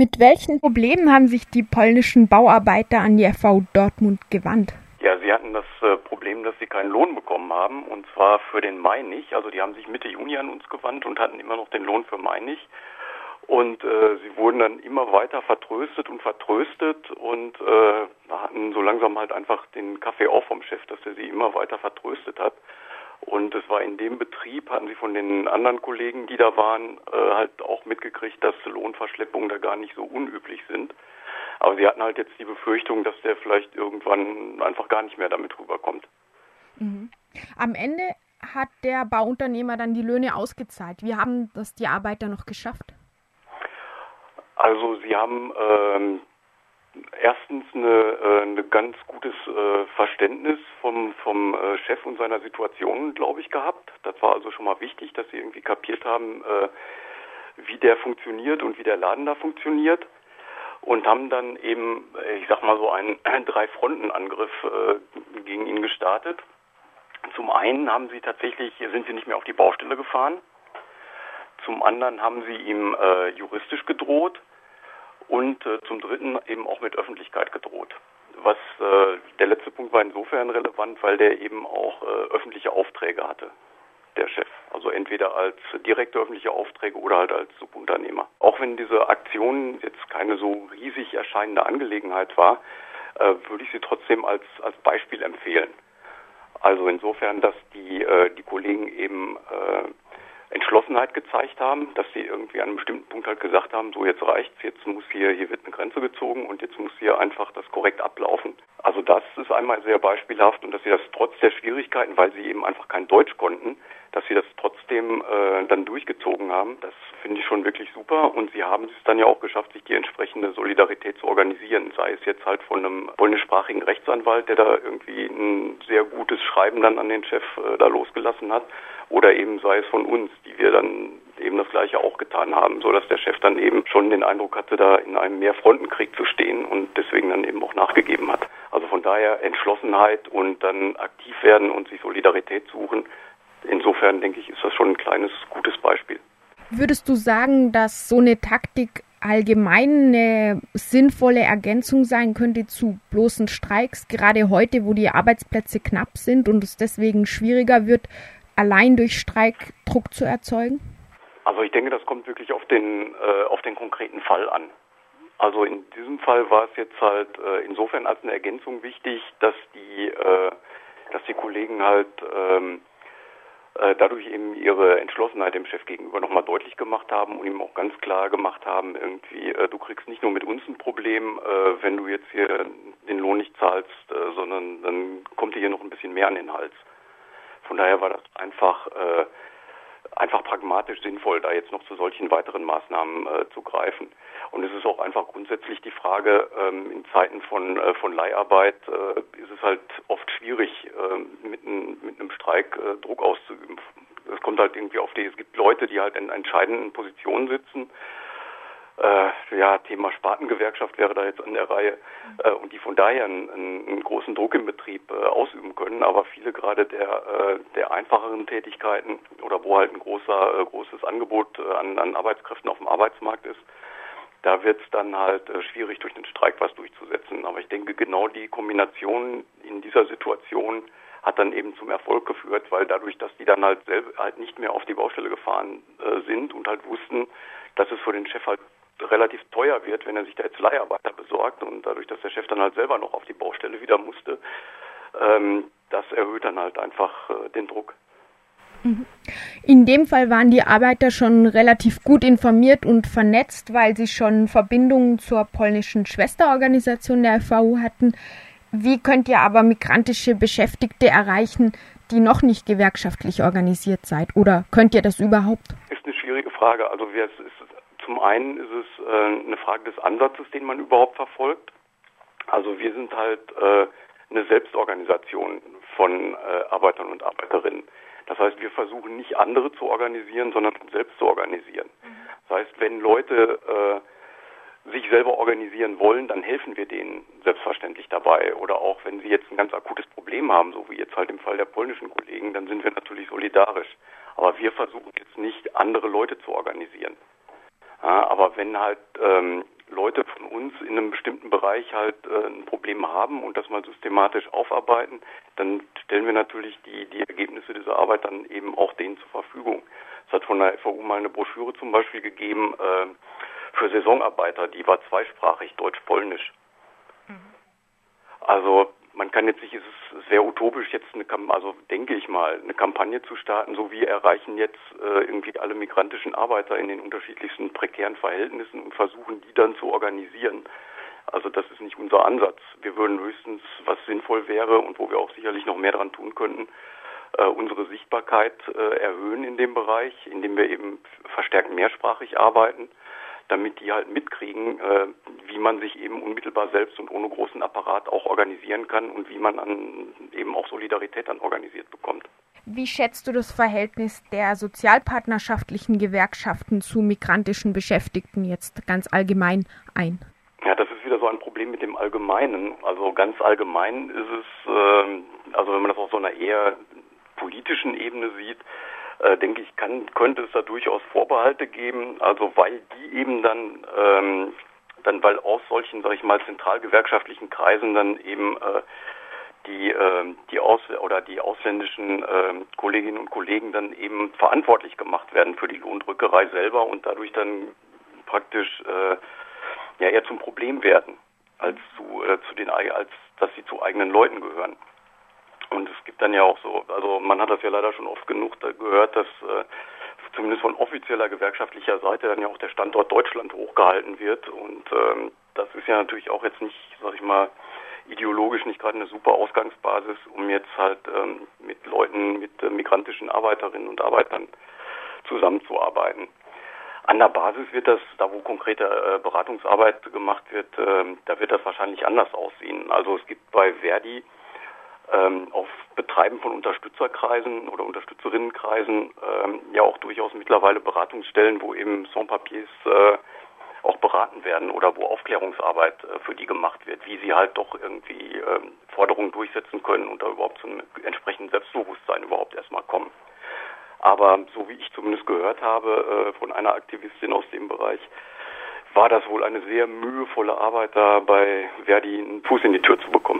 Mit welchen Problemen haben sich die polnischen Bauarbeiter an die FV Dortmund gewandt? Ja, sie hatten das äh, Problem, dass sie keinen Lohn bekommen haben und zwar für den Mai nicht. Also die haben sich Mitte Juni an uns gewandt und hatten immer noch den Lohn für Mai nicht. Und äh, sie wurden dann immer weiter vertröstet und vertröstet und äh, hatten so langsam halt einfach den Kaffee auch vom Chef, dass er sie immer weiter vertröstet hat. Und es war in dem Betrieb, hatten sie von den anderen Kollegen, die da waren, äh, halt auch mitgekriegt, dass Lohnverschleppungen da gar nicht so unüblich sind. Aber sie hatten halt jetzt die Befürchtung, dass der vielleicht irgendwann einfach gar nicht mehr damit rüberkommt. Mhm. Am Ende hat der Bauunternehmer dann die Löhne ausgezahlt. Wie haben das die Arbeiter noch geschafft? Also sie haben ähm, erstens eine, äh, eine ganz gutes äh, Verständnis vom, vom äh, Chef und seiner Situation, glaube ich, gehabt. Das war also schon mal wichtig, dass sie irgendwie kapiert haben, wie der funktioniert und wie der Laden da funktioniert. Und haben dann eben, ich sag mal so, einen Drei-Fronten-Angriff gegen ihn gestartet. Zum einen haben sie tatsächlich, sind sie nicht mehr auf die Baustelle gefahren. Zum anderen haben sie ihm juristisch gedroht und äh, zum Dritten eben auch mit Öffentlichkeit gedroht. Was äh, der letzte Punkt war insofern relevant, weil der eben auch äh, öffentliche Aufträge hatte, der Chef. Also entweder als direkte öffentliche Aufträge oder halt als Subunternehmer. Auch wenn diese Aktion jetzt keine so riesig erscheinende Angelegenheit war, äh, würde ich sie trotzdem als, als Beispiel empfehlen. Also insofern, dass die, äh, die Kollegen eben Entschlossenheit gezeigt haben, dass sie irgendwie an einem bestimmten Punkt halt gesagt haben, so jetzt reicht's, jetzt muss hier, hier wird eine Grenze gezogen und jetzt muss hier einfach das korrekt ablaufen. Also das ist einmal sehr beispielhaft und dass sie das trotz der Schwierigkeiten, weil sie eben einfach kein Deutsch konnten, dass sie das trotzdem äh, dann durchgezogen haben, das finde ich schon wirklich super. Und sie haben es dann ja auch geschafft, sich die entsprechende Solidarität zu organisieren. Sei es jetzt halt von einem polnischsprachigen Rechtsanwalt, der da irgendwie ein sehr gutes Schreiben dann an den Chef äh, da losgelassen hat, oder eben sei es von uns, die wir dann eben das Gleiche auch getan haben, so dass der Chef dann eben schon den Eindruck hatte, da in einem Mehrfrontenkrieg zu stehen und deswegen dann eben auch nachgegeben hat. Also von daher Entschlossenheit und dann aktiv werden und sich Solidarität suchen. Insofern denke ich, ist das schon ein kleines gutes Beispiel. Würdest du sagen, dass so eine Taktik allgemein eine sinnvolle Ergänzung sein könnte zu bloßen Streiks, gerade heute, wo die Arbeitsplätze knapp sind und es deswegen schwieriger wird, allein durch Streik Druck zu erzeugen? Also ich denke, das kommt wirklich auf den, äh, auf den konkreten Fall an. Also in diesem Fall war es jetzt halt äh, insofern als eine Ergänzung wichtig, dass die, äh, dass die Kollegen halt ähm, äh, dadurch eben ihre Entschlossenheit dem Chef gegenüber nochmal deutlich gemacht haben und ihm auch ganz klar gemacht haben, irgendwie, äh, du kriegst nicht nur mit uns ein Problem, äh, wenn du jetzt hier den Lohn nicht zahlst, äh, sondern dann kommt dir hier noch ein bisschen mehr an den Hals. Von daher war das einfach äh, einfach pragmatisch sinnvoll, da jetzt noch zu solchen weiteren Maßnahmen äh, zu greifen. Und es ist auch einfach grundsätzlich die Frage, ähm, in Zeiten von, äh, von Leiharbeit äh, ist es halt oft schwierig, äh, mit, ein, mit einem Streik äh, Druck auszuüben. Es kommt halt irgendwie auf die, es gibt Leute, die halt in entscheidenden Positionen sitzen äh, ja, Thema Spartengewerkschaft wäre da jetzt an der Reihe äh, und die von daher einen, einen großen Druck im Betrieb äh, ausüben können. Aber viele gerade der, äh, der einfacheren Tätigkeiten oder wo halt ein großer, äh, großes Angebot äh, an, an Arbeitskräften auf dem Arbeitsmarkt ist, da wird es dann halt äh, schwierig, durch den Streik was durchzusetzen. Aber ich denke, genau die Kombination in dieser Situation hat dann eben zum Erfolg geführt, weil dadurch, dass die dann halt selber halt nicht mehr auf die Baustelle gefahren äh, sind und halt wussten, dass es für den Chef halt relativ teuer wird, wenn er sich da jetzt Leiharbeiter besorgt und dadurch, dass der Chef dann halt selber noch auf die Baustelle wieder musste, ähm, das erhöht dann halt einfach äh, den Druck. Mhm. In dem Fall waren die Arbeiter schon relativ gut informiert und vernetzt, weil sie schon Verbindungen zur polnischen Schwesterorganisation der FAU hatten. Wie könnt ihr aber migrantische Beschäftigte erreichen, die noch nicht gewerkschaftlich organisiert seid? Oder könnt ihr das überhaupt? Ist eine schwierige Frage. Also wir, es ist zum einen ist es äh, eine Frage des Ansatzes, den man überhaupt verfolgt. Also wir sind halt äh, eine Selbstorganisation von äh, Arbeitern und Arbeiterinnen. Das heißt, wir versuchen nicht andere zu organisieren, sondern uns selbst zu organisieren. Mhm. Das heißt, wenn Leute äh, sich selber organisieren wollen, dann helfen wir denen selbstverständlich dabei. Oder auch wenn sie jetzt ein ganz akutes Problem haben, so wie jetzt halt im Fall der polnischen Kollegen, dann sind wir natürlich solidarisch. Aber wir versuchen jetzt nicht, andere Leute zu organisieren. Ja, aber wenn halt ähm, Leute von uns in einem bestimmten Bereich halt äh, ein Problem haben und das mal systematisch aufarbeiten, dann stellen wir natürlich die, die Ergebnisse dieser Arbeit dann eben auch denen zur Verfügung. Es hat von der FAU mal eine Broschüre zum Beispiel gegeben äh, für Saisonarbeiter, die war zweisprachig, deutsch-polnisch. Mhm. Also man kann jetzt nicht, es ist sehr utopisch jetzt eine, also denke ich mal, eine Kampagne zu starten, so wie erreichen jetzt äh, irgendwie alle migrantischen Arbeiter in den unterschiedlichsten prekären Verhältnissen und versuchen die dann zu organisieren. Also das ist nicht unser Ansatz. Wir würden höchstens, was sinnvoll wäre und wo wir auch sicherlich noch mehr dran tun könnten, äh, unsere Sichtbarkeit äh, erhöhen in dem Bereich, indem wir eben verstärkt mehrsprachig arbeiten damit die halt mitkriegen, äh, wie man sich eben unmittelbar selbst und ohne großen Apparat auch organisieren kann und wie man an eben auch Solidarität dann organisiert bekommt. Wie schätzt du das Verhältnis der sozialpartnerschaftlichen Gewerkschaften zu migrantischen Beschäftigten jetzt ganz allgemein ein? Ja, das ist wieder so ein Problem mit dem Allgemeinen. Also ganz allgemein ist es, äh, also wenn man das auf so einer eher politischen Ebene sieht, äh, denke ich, kann, könnte es da durchaus Vorbehalte geben, also weil die eben dann, ähm, dann weil aus solchen, sag ich mal, zentralgewerkschaftlichen Kreisen dann eben äh, die äh, die aus oder die ausländischen äh, Kolleginnen und Kollegen dann eben verantwortlich gemacht werden für die Lohndrückerei selber und dadurch dann praktisch äh, ja eher zum Problem werden als zu äh, zu den als dass sie zu eigenen Leuten gehören. Und es gibt dann ja auch so, also man hat das ja leider schon oft genug gehört, dass äh, zumindest von offizieller gewerkschaftlicher Seite dann ja auch der Standort Deutschland hochgehalten wird. Und ähm, das ist ja natürlich auch jetzt nicht, sag ich mal, ideologisch nicht gerade eine super Ausgangsbasis, um jetzt halt ähm, mit Leuten, mit äh, migrantischen Arbeiterinnen und Arbeitern zusammenzuarbeiten. An der Basis wird das, da wo konkrete äh, Beratungsarbeit gemacht wird, äh, da wird das wahrscheinlich anders aussehen. Also es gibt bei Verdi auf Betreiben von Unterstützerkreisen oder Unterstützerinnenkreisen ähm, ja auch durchaus mittlerweile Beratungsstellen, wo eben Sans-Papiers äh, auch beraten werden oder wo Aufklärungsarbeit äh, für die gemacht wird, wie sie halt doch irgendwie ähm, Forderungen durchsetzen können und da überhaupt zu einem entsprechenden Selbstbewusstsein überhaupt erstmal kommen. Aber so wie ich zumindest gehört habe äh, von einer Aktivistin aus dem Bereich, war das wohl eine sehr mühevolle Arbeit, da bei Verdi einen Fuß in die Tür zu bekommen.